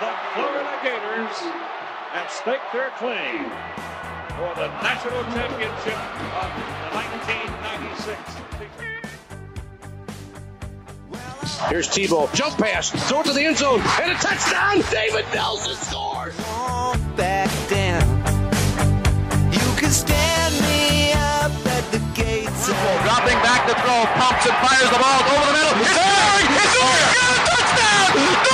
the Florida Gators have staked their claim for the national championship of 1996. Here's Tebow. Jump pass. Throw it to the end zone. And a touchdown. David Nelson scores. Back down. You can stand me up at the gates. Dropping back to throw. Pumps and fires the ball over the middle. It's Doering. It's Doering. Got a touchdown.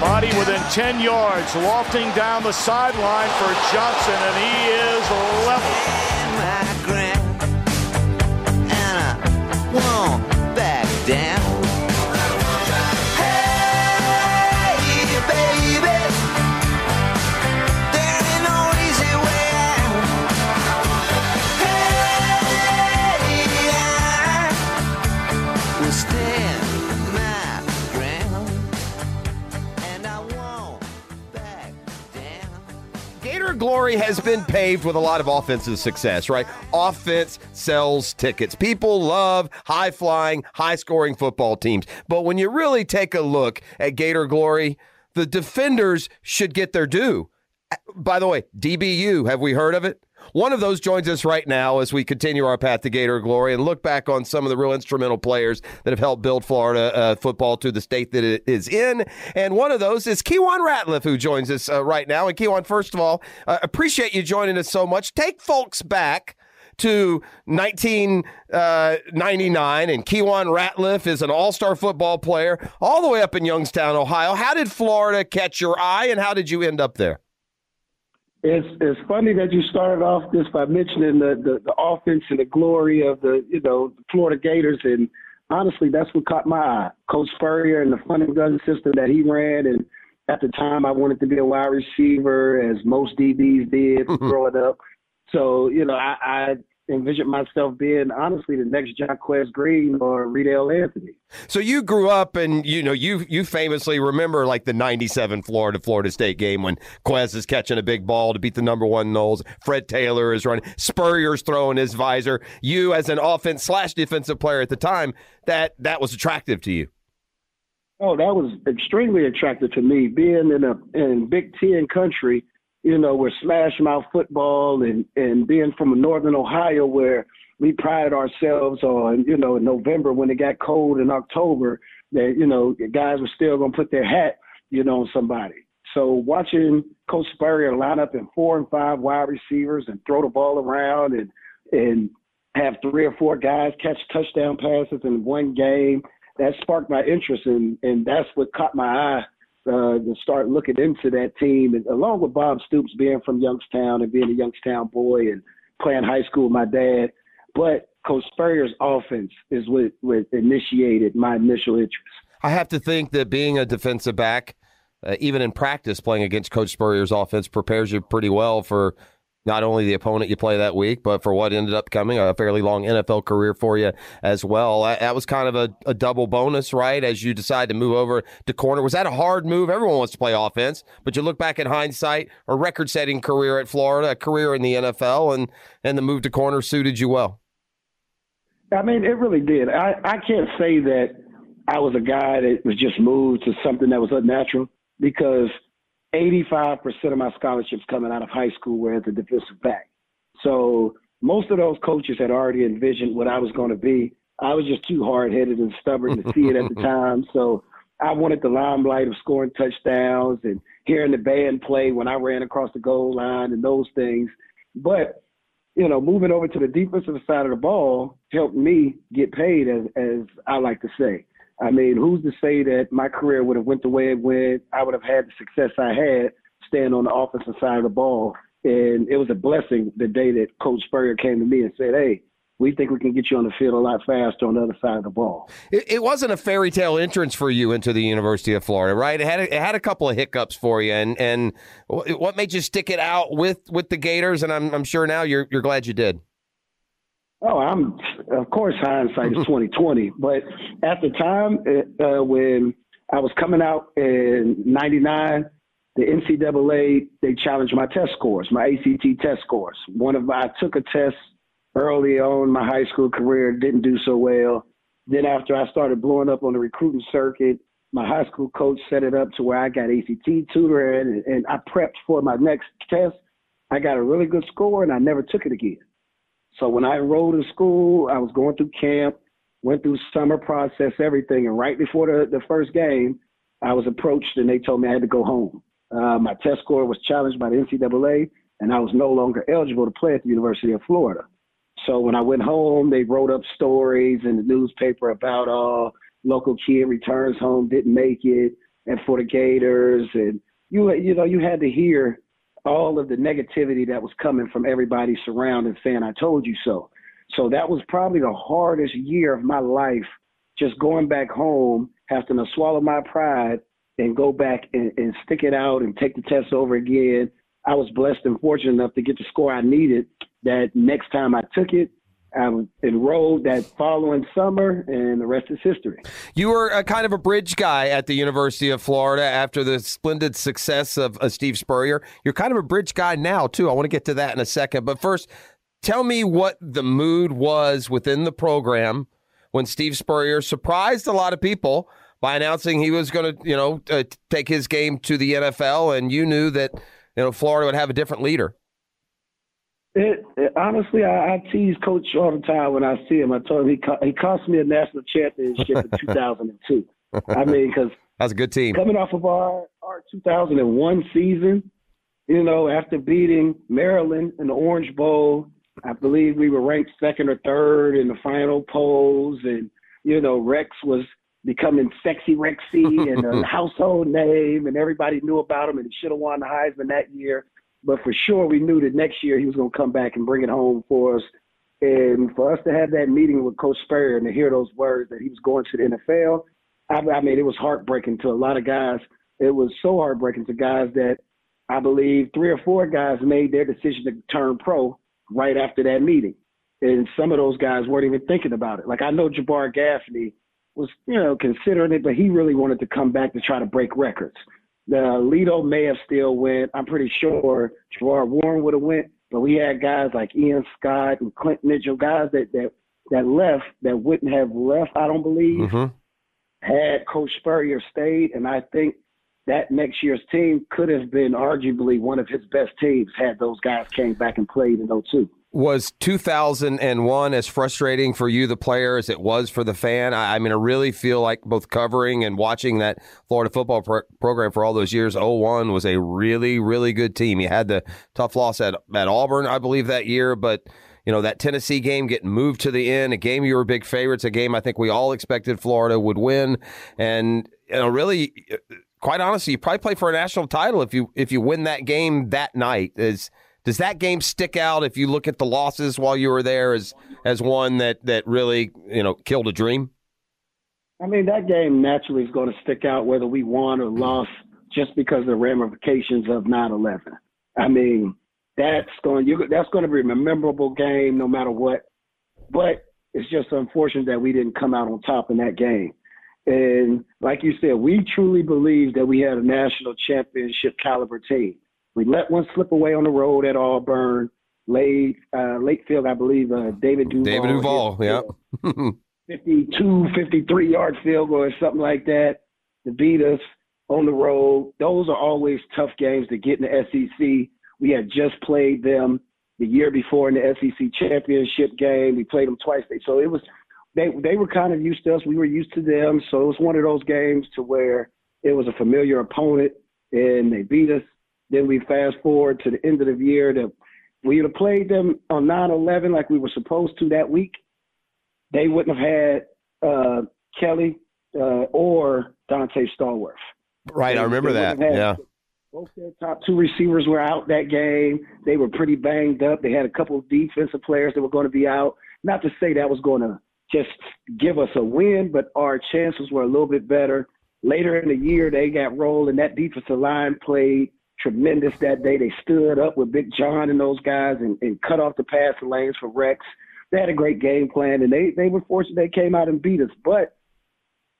Body within 10 yards, lofting down the sideline for Johnson, and he is level. Glory has been paved with a lot of offensive success, right? Offense sells tickets. People love high flying, high scoring football teams. But when you really take a look at Gator glory, the defenders should get their due. By the way, DBU, have we heard of it? One of those joins us right now as we continue our path to Gator glory and look back on some of the real instrumental players that have helped build Florida uh, football to the state that it is in. And one of those is Keiwan Ratliff, who joins us uh, right now. And Keiwan, first of all, uh, appreciate you joining us so much. Take folks back to 1999, and Keiwan Ratliff is an all star football player all the way up in Youngstown, Ohio. How did Florida catch your eye, and how did you end up there? It's it's funny that you started off this by mentioning the, the, the offense and the glory of the you know the Florida Gators, and honestly, that's what caught my eye. Coach Spurrier and the fun and gun system that he ran, and at the time, I wanted to be a wide receiver, as most DBs did growing up. So you know, I, I envisioned myself being honestly the next Jaquez Green or Reidel Anthony. So you grew up, and you know you you famously remember like the '97 Florida Florida State game when Quez is catching a big ball to beat the number one Noles. Fred Taylor is running. Spurrier's throwing his visor. You, as an offense slash defensive player at the time, that that was attractive to you. Oh, that was extremely attractive to me. Being in a in Big Ten country, you know, we're smash mouth football and, and being from northern Ohio where we pride ourselves on, you know, in November when it got cold in October, that, you know, the guys were still gonna put their hat, you know, on somebody. So watching Coach Spurrier line up in four and five wide receivers and throw the ball around and and have three or four guys catch touchdown passes in one game, that sparked my interest and and that's what caught my eye uh, to start looking into that team, and along with Bob Stoops being from Youngstown and being a Youngstown boy and playing high school with my dad. But Coach Spurrier's offense is what, what initiated my initial interest. I have to think that being a defensive back, uh, even in practice, playing against Coach Spurrier's offense prepares you pretty well for not only the opponent you play that week, but for what ended up coming a fairly long NFL career for you as well. That, was kind of a, a, double bonus, right? As you decide to move over to corner. Was that a hard move? Everyone wants to play offense, but you look back in hindsight, a record setting career at Florida, a career in the NFL, and, and the move to corner suited you well. I mean, it really did. I, I can't say that I was a guy that was just moved to something that was unnatural because 85% of my scholarships coming out of high school were as a defensive back. So most of those coaches had already envisioned what I was going to be. I was just too hard headed and stubborn to see it at the time. So I wanted the limelight of scoring touchdowns and hearing the band play when I ran across the goal line and those things. But, you know, moving over to the defensive side of the ball helped me get paid, as, as I like to say. I mean, who's to say that my career would have went the way it went? I would have had the success I had staying on the offensive side of the ball. And it was a blessing the day that Coach Spurrier came to me and said, "Hey, we think we can get you on the field a lot faster on the other side of the ball." It, it wasn't a fairy tale entrance for you into the University of Florida, right? It had a, it had a couple of hiccups for you, and and what made you stick it out with with the Gators? And I'm I'm sure now you're you're glad you did. Oh, I'm of course hindsight is twenty twenty, but at the time uh, when I was coming out in '99, the NCAA they challenged my test scores, my ACT test scores. One of I took a test early on in my high school career, didn't do so well. Then after I started blowing up on the recruiting circuit, my high school coach set it up to where I got ACT tutoring and, and I prepped for my next test. I got a really good score and I never took it again. So when I enrolled in school, I was going through camp, went through summer process, everything, and right before the, the first game, I was approached and they told me I had to go home. Uh, my test score was challenged by the NCAA, and I was no longer eligible to play at the University of Florida. So when I went home, they wrote up stories in the newspaper about uh local kid returns home, didn't make it, and for the Gators, and you you know you had to hear all of the negativity that was coming from everybody surrounding saying I told you so. So that was probably the hardest year of my life, just going back home, having to swallow my pride and go back and, and stick it out and take the test over again. I was blessed and fortunate enough to get the score I needed. That next time I took it, I was enrolled that following summer, and the rest is history. You were a kind of a bridge guy at the University of Florida after the splendid success of uh, Steve Spurrier. You're kind of a bridge guy now, too. I want to get to that in a second. But first, tell me what the mood was within the program when Steve Spurrier surprised a lot of people by announcing he was going to, you know, uh, take his game to the NFL, and you knew that, you know, Florida would have a different leader. It, it, honestly, I, I tease Coach all the time when I see him. I told him he co- he cost me a national championship in 2002. I mean, because that's a good team. Coming off of our our 2001 season, you know, after beating Maryland in the Orange Bowl, I believe we were ranked second or third in the final polls, and you know, Rex was becoming sexy Rexy and a household name, and everybody knew about him, and he should have won the Heisman that year. But for sure, we knew that next year he was going to come back and bring it home for us. And for us to have that meeting with Coach Spurrier and to hear those words that he was going to the NFL, I, I mean, it was heartbreaking to a lot of guys. It was so heartbreaking to guys that I believe three or four guys made their decision to turn pro right after that meeting. And some of those guys weren't even thinking about it. Like I know Jabbar Gaffney was, you know, considering it, but he really wanted to come back to try to break records. The Lito may have still went. I'm pretty sure Jawar Warren would have went, but we had guys like Ian Scott and Clint Mitchell, guys that that that left that wouldn't have left. I don't believe Mm-hmm. had Coach Spurrier stayed, and I think that next year's team could have been arguably one of his best teams had those guys came back and played in 02. Was 2001 as frustrating for you, the player, as it was for the fan? I, I mean, I really feel like both covering and watching that Florida football pro- program for all those years, 01 was a really, really good team. You had the tough loss at, at Auburn, I believe, that year, but you know, that Tennessee game getting moved to the end, a game you were big favorites, a game I think we all expected Florida would win. And, you know, really, uh, quite honestly, you probably play for a national title if you if you win that game that night. Is does that game stick out if you look at the losses while you were there as as one that that really, you know, killed a dream? I mean, that game naturally is going to stick out whether we won or lost just because of the ramifications of 9/11. I mean, that's going you that's going to be a memorable game no matter what. But it's just unfortunate that we didn't come out on top in that game. And like you said, we truly believe that we had a national championship caliber team. We let one slip away on the road at Auburn. Late uh, late field, I believe, uh, David Duval. David Duval, yeah. uh, 52, 53 yard field goal or something like that to beat us on the road. Those are always tough games to get in the SEC. We had just played them the year before in the SEC championship game. We played them twice. So it was they they were kind of used to us. We were used to them. So it was one of those games to where it was a familiar opponent and they beat us. Then we fast forward to the end of the year that we would have played them on 9-11 like we were supposed to that week. They wouldn't have had uh, Kelly uh, or Donte' Stallworth. Right, I remember that. wouldn't Yeah. Both their top two receivers were out that game. They were pretty banged up. They had a couple of defensive players that were going to be out. Not to say that was going to just give us a win, but our chances were a little bit better. Later in the year, they got rolled, and that defensive line played tremendous that day. They stood up with Big John and those guys and, and cut off the passing lanes for Rex. They had a great game plan, and they, they were fortunate they came out and beat us. But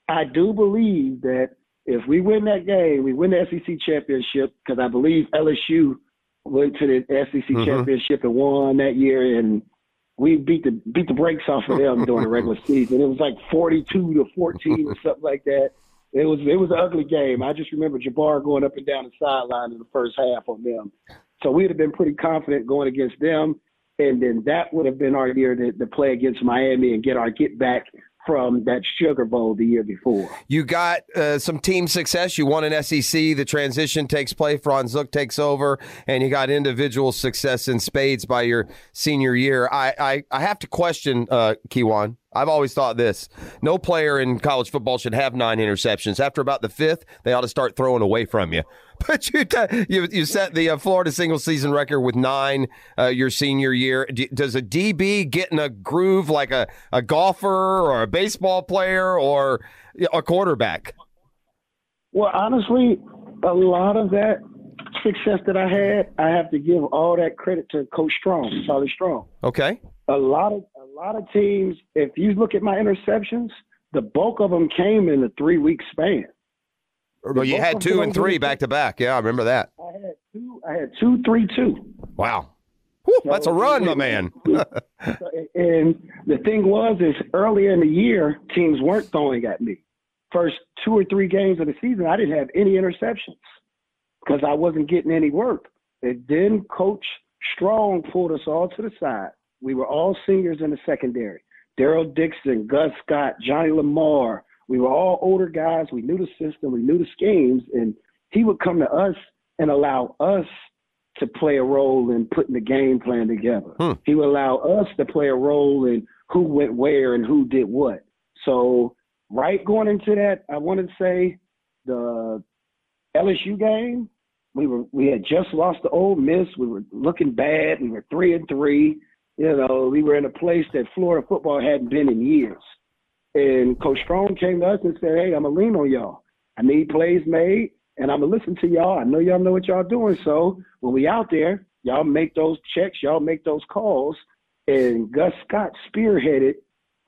I do believe that if we win that game, we win the SEC championship because I believe LSU went to the SEC Mhm. championship and won that year, and we beat the beat the brakes off of them during the regular season. It was like 42 to 14 or something like that. It was it was an ugly game. I just remember Jabbar going up and down the sideline in the first half on them. So we'd have been pretty confident going against them, and then that would have been our year to, to play against Miami and get our get back from that Sugar Bowl the year before. You got uh, some team success. You won an SEC. The transition takes place. Ron Zook takes over, and you got individual success in spades by your senior year. I I, I have to question uh, Keiwan. I've always thought this: no player in college football should have nine interceptions. After about the fifth, they ought to start throwing away from you. But you you, you set the uh, Florida single season record with nine uh, your senior year. D- does a DB get in a groove like a, a golfer or a baseball player or a quarterback? Well, honestly, a lot of that success that I had, I have to give all that credit to Coach Strong, Charlie Strong. Okay. A lot of lot of teams, if you look at my interceptions, the bulk of them came in a three week span. Well, you had two and three back to back. Yeah, I remember that. I had two. I had two, three, two. Wow. Whew, that's a run, my man. and the thing was, is earlier in the year, teams weren't throwing at me. First two or three games of the season, I didn't have any interceptions because I wasn't getting any work. And then Coach Strong pulled us all to the side. We were all seniors in the secondary. Daryl Dixon, Guss Scott, Johnny Lamar, we were all older guys. We knew the system. We knew the schemes. And he would come to us and allow us to play a role in putting the game plan together. Hmm. He would allow us to play a role in who went where and who did what. So, right going into that, I want to say the LSU game, we were we had just lost to Ole Miss. We were looking bad. We were three and three. You know, we were in a place that Florida football hadn't been in years. And Coach Strong came to us and said, Hey, I'm going to lean on y'all. I need plays made, and I'm going to listen to y'all. I know y'all know what y'all doing. So when we out there, y'all make those checks, y'all make those calls. And Guss Scott spearheaded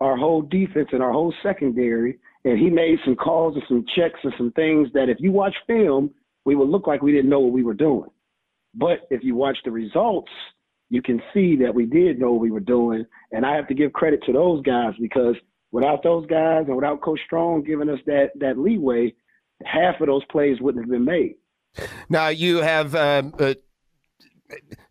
our whole defense and our whole secondary. And he made some calls and some checks and some things that if you watch film, we would look like we didn't know what we were doing. But if you watch the results, you can see that we did know what we were doing. And I have to give credit to those guys because – without those guys and without Coach Strong giving us that that leeway, half of those plays wouldn't have been made. Now you have um, uh,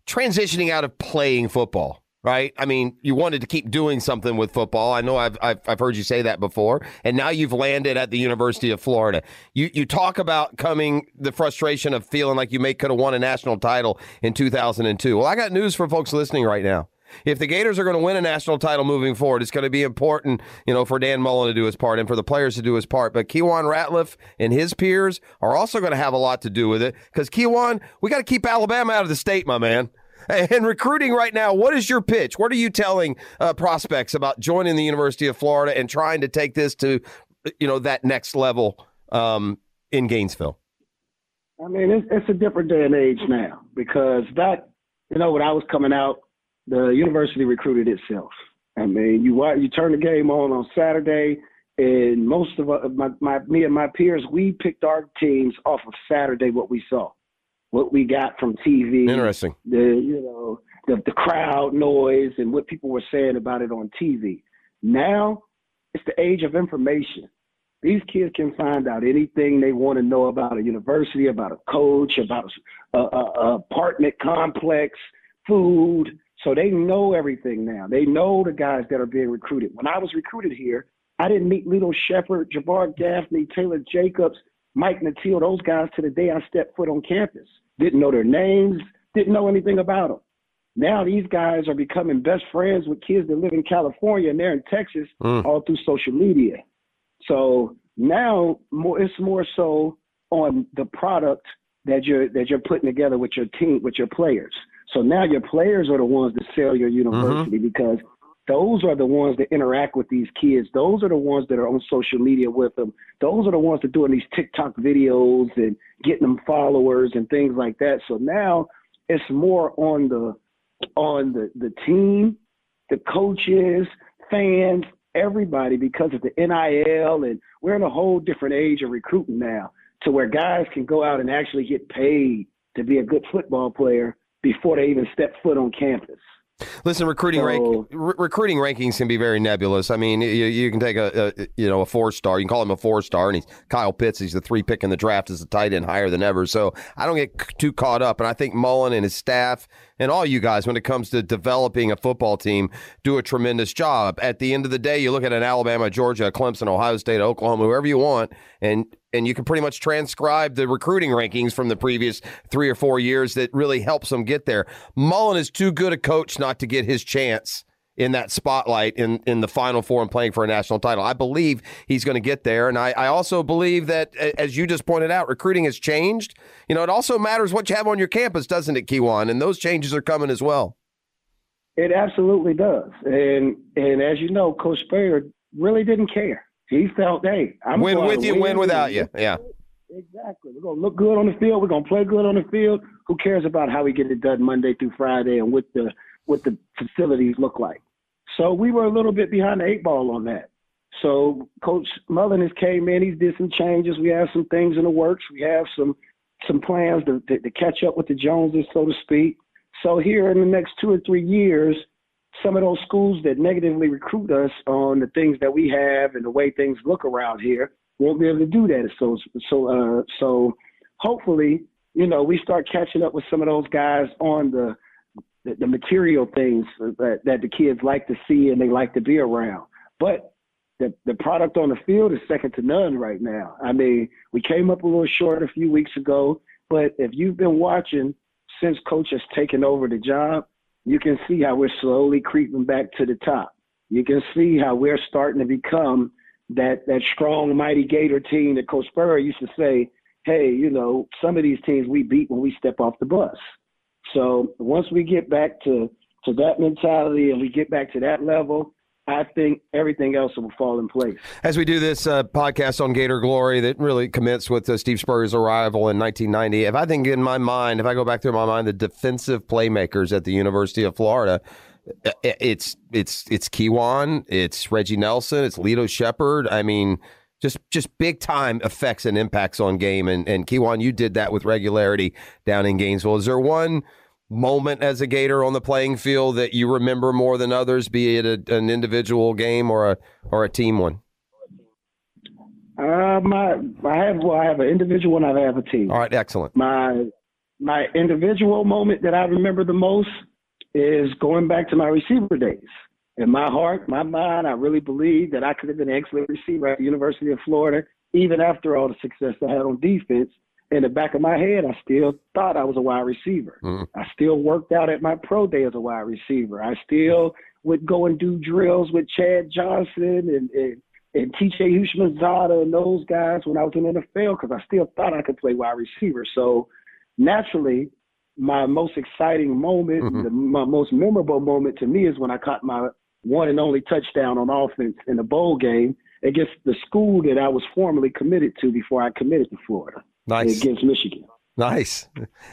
transitioning out of playing football. Right, I mean, you wanted to keep doing something with football. I know I've, I've I've heard you say that before, and now you've landed at the University of Florida. You you talk about coming the frustration of feeling like you may could have won a national title in 2002. Well, I got news for folks listening right now. If the Gators are going to win a national title moving forward, it's going to be important, you know, for Dan Mullen to do his part and for the players to do his part. But Keiwan Ratliff and his peers are also going to have a lot to do with it because Keiwan, we got to keep Alabama out of the state, my man. And recruiting right now, what is your pitch? What are you telling uh, prospects about joining the University of Florida and trying to take this to, you know, that next level um, in Gainesville? I mean, it's, it's a different day and age now because that, you know, when I was coming out, the university recruited itself. I mean, you you turn the game on on Saturday, and most of uh, my, my me and my peers, we picked our teams off of Saturday what we saw, what we got from TV. Interesting. The you know the the crowd noise and what people were saying about it on TV. Now it's the age of information. These kids can find out anything they want to know about a university, about a coach, about a, a, a apartment complex, food, so they know everything now. They know the guys that are being recruited. When I was recruited here, I didn't meet Lito Sheppard, Jabbar Gaffney, Taylor Jacobs, Mike Nattiel, those guys to the day I stepped foot on campus. Didn't know their names, didn't know anything about them. Now these guys are becoming best friends with kids that live in California and they're in Texas Mm. all through social media. So now more it's more so on the product that you're that you're putting together with your team with your players. So now your players are the ones that sell your university because those are the ones that interact with these kids. Those are the ones that are on social media with them. Those are the ones that are doing these TikTok videos and getting them followers and things like that. So now it's more on the on the, the team, the coaches, fans, everybody because of the NIL and we're in a whole different age of recruiting now to where guys can go out and actually get paid to be a good football player before they even step foot on campus. Listen, recruiting So- rank, re- recruiting rankings can be very nebulous. I mean, you, you can take a, a you know a four star. You can call him a four star, and he's Kyle Pitts. He's the three pick in the draft as a tight end, higher than ever. So I don't get c- too caught up. And I think Mullen and his staff and all you guys, when it comes to developing a football team, do a tremendous job. At the end of the day, you look at an Alabama, Georgia, Clemson, Ohio State, Oklahoma, whoever you want, and and you can pretty much transcribe the recruiting rankings from the previous three or four years that really helps them get there. Mullen is too good a coach not to get his chance in that spotlight in, in the final four and playing for a national title. I believe he's going to get there. And I, I also believe that, as you just pointed out, recruiting has changed. You know, it also matters what you have on your campus, doesn't it, Keiwan? And those changes are coming as well. It absolutely does. And and as you know, Coach Spurrier really didn't care. He felt, hey, I'm win with you, win win. without you. Yeah. Exactly. We're gonna look good on the field. We're gonna play good on the field. Who cares about how we get it done Monday through Friday and what the what the facilities look like? So we were a little bit behind the eight ball on that. So Coach Mullen has came in. He's did some changes. We have some things in the works. We have some some plans to, to, to catch up with the Joneses, so to speak. So here in the next two or three years, some of those schools that negatively recruit us on the things that we have and the way things look around here won't be able to do that. So so uh, so hopefully, you know, we start catching up with some of those guys on the the, the material things that, that the kids like to see and they like to be around. But the the product on the field is second to none right now. I mean, we came up a little short a few weeks ago, but if you've been watching since coach has taken over the job, you can see how we're slowly creeping back to the top. You can see how we're starting to become that that strong, mighty Gator team that Coach Spurrier used to say, "Hey, you know, some of these teams we beat when we step off the bus." So once we get back to to that mentality and we get back to that level, I think everything else will fall in place. As we do this uh, podcast on Gator Glory that really commenced with uh, Steve Spurrier's arrival in 1990, if I think in my mind, if I go back through my mind, the defensive playmakers at the University of Florida, i- it's it's it's Keiwan, it's Reggie Nelson, it's Lito Sheppard. I mean, just just big time effects and impacts on game. And and Keiwan, you did that with regularity down in Gainesville. Is there one? Moment as a Gator on the playing field that you remember more than others, be it a, an individual game or a or a team one? Uh, my I have well, I have an individual and I have a team. All right, excellent. My my individual moment that I remember the most is going back to my receiver days. In my heart, my mind, I really believe that I could have been an excellent receiver at the University of Florida, even after all the success I had on defense. In the back of my head, I still thought I was a wide receiver. Mhm. I still worked out at my pro day as a wide receiver. I still would go and do drills with Chad Johnson and, and, and TJ Houshmandzadeh and those guys when I was in the NFL because I still thought I could play wide receiver. So naturally, my most exciting moment, Mhm. the, my most memorable moment to me is when I caught my one and only touchdown on offense in the bowl game against the school that I was formerly committed to before I committed to Florida Nice, against Michigan. nice.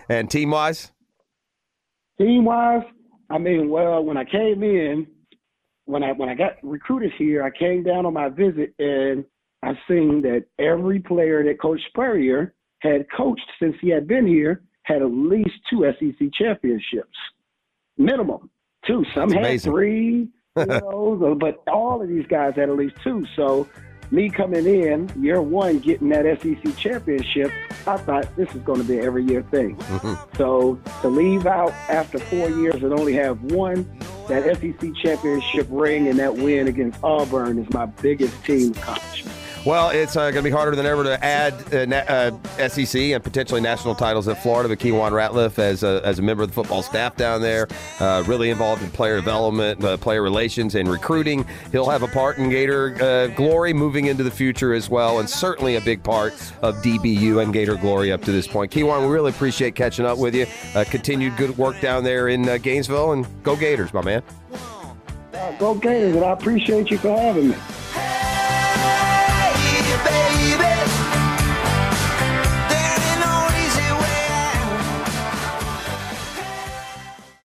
And team wise, Team wise, I mean, well, when I came in, when I when I got recruited here, I came down on my visit and I seen that every player that Coach Spurrier had coached since he had been here had at least two SEC championships, minimum two. Some That's had amazing. three, you know, but all of these guys had at least two. So me coming in year one, getting that SEC championship, I thought this is going to be an every year thing. Mm-hmm. So to leave out after four years and only have one, that SEC championship ring and that win against Auburn is my biggest team accomplishment. Well, it's uh, going to be harder than ever to add uh, na- uh, SEC and potentially national titles at Florida. But Keiwan Ratliff, as a, as a member of the football staff down there, uh, really involved in player development, uh, player relations, and recruiting. He'll have a part in Gator uh, glory moving into the future as well, and certainly a big part of DBU and Gator glory up to this point. Keiwan, we really appreciate catching up with you. Continued good work down there in Gainesville, and go Gators, my man. Go Gators, and I appreciate you for having me.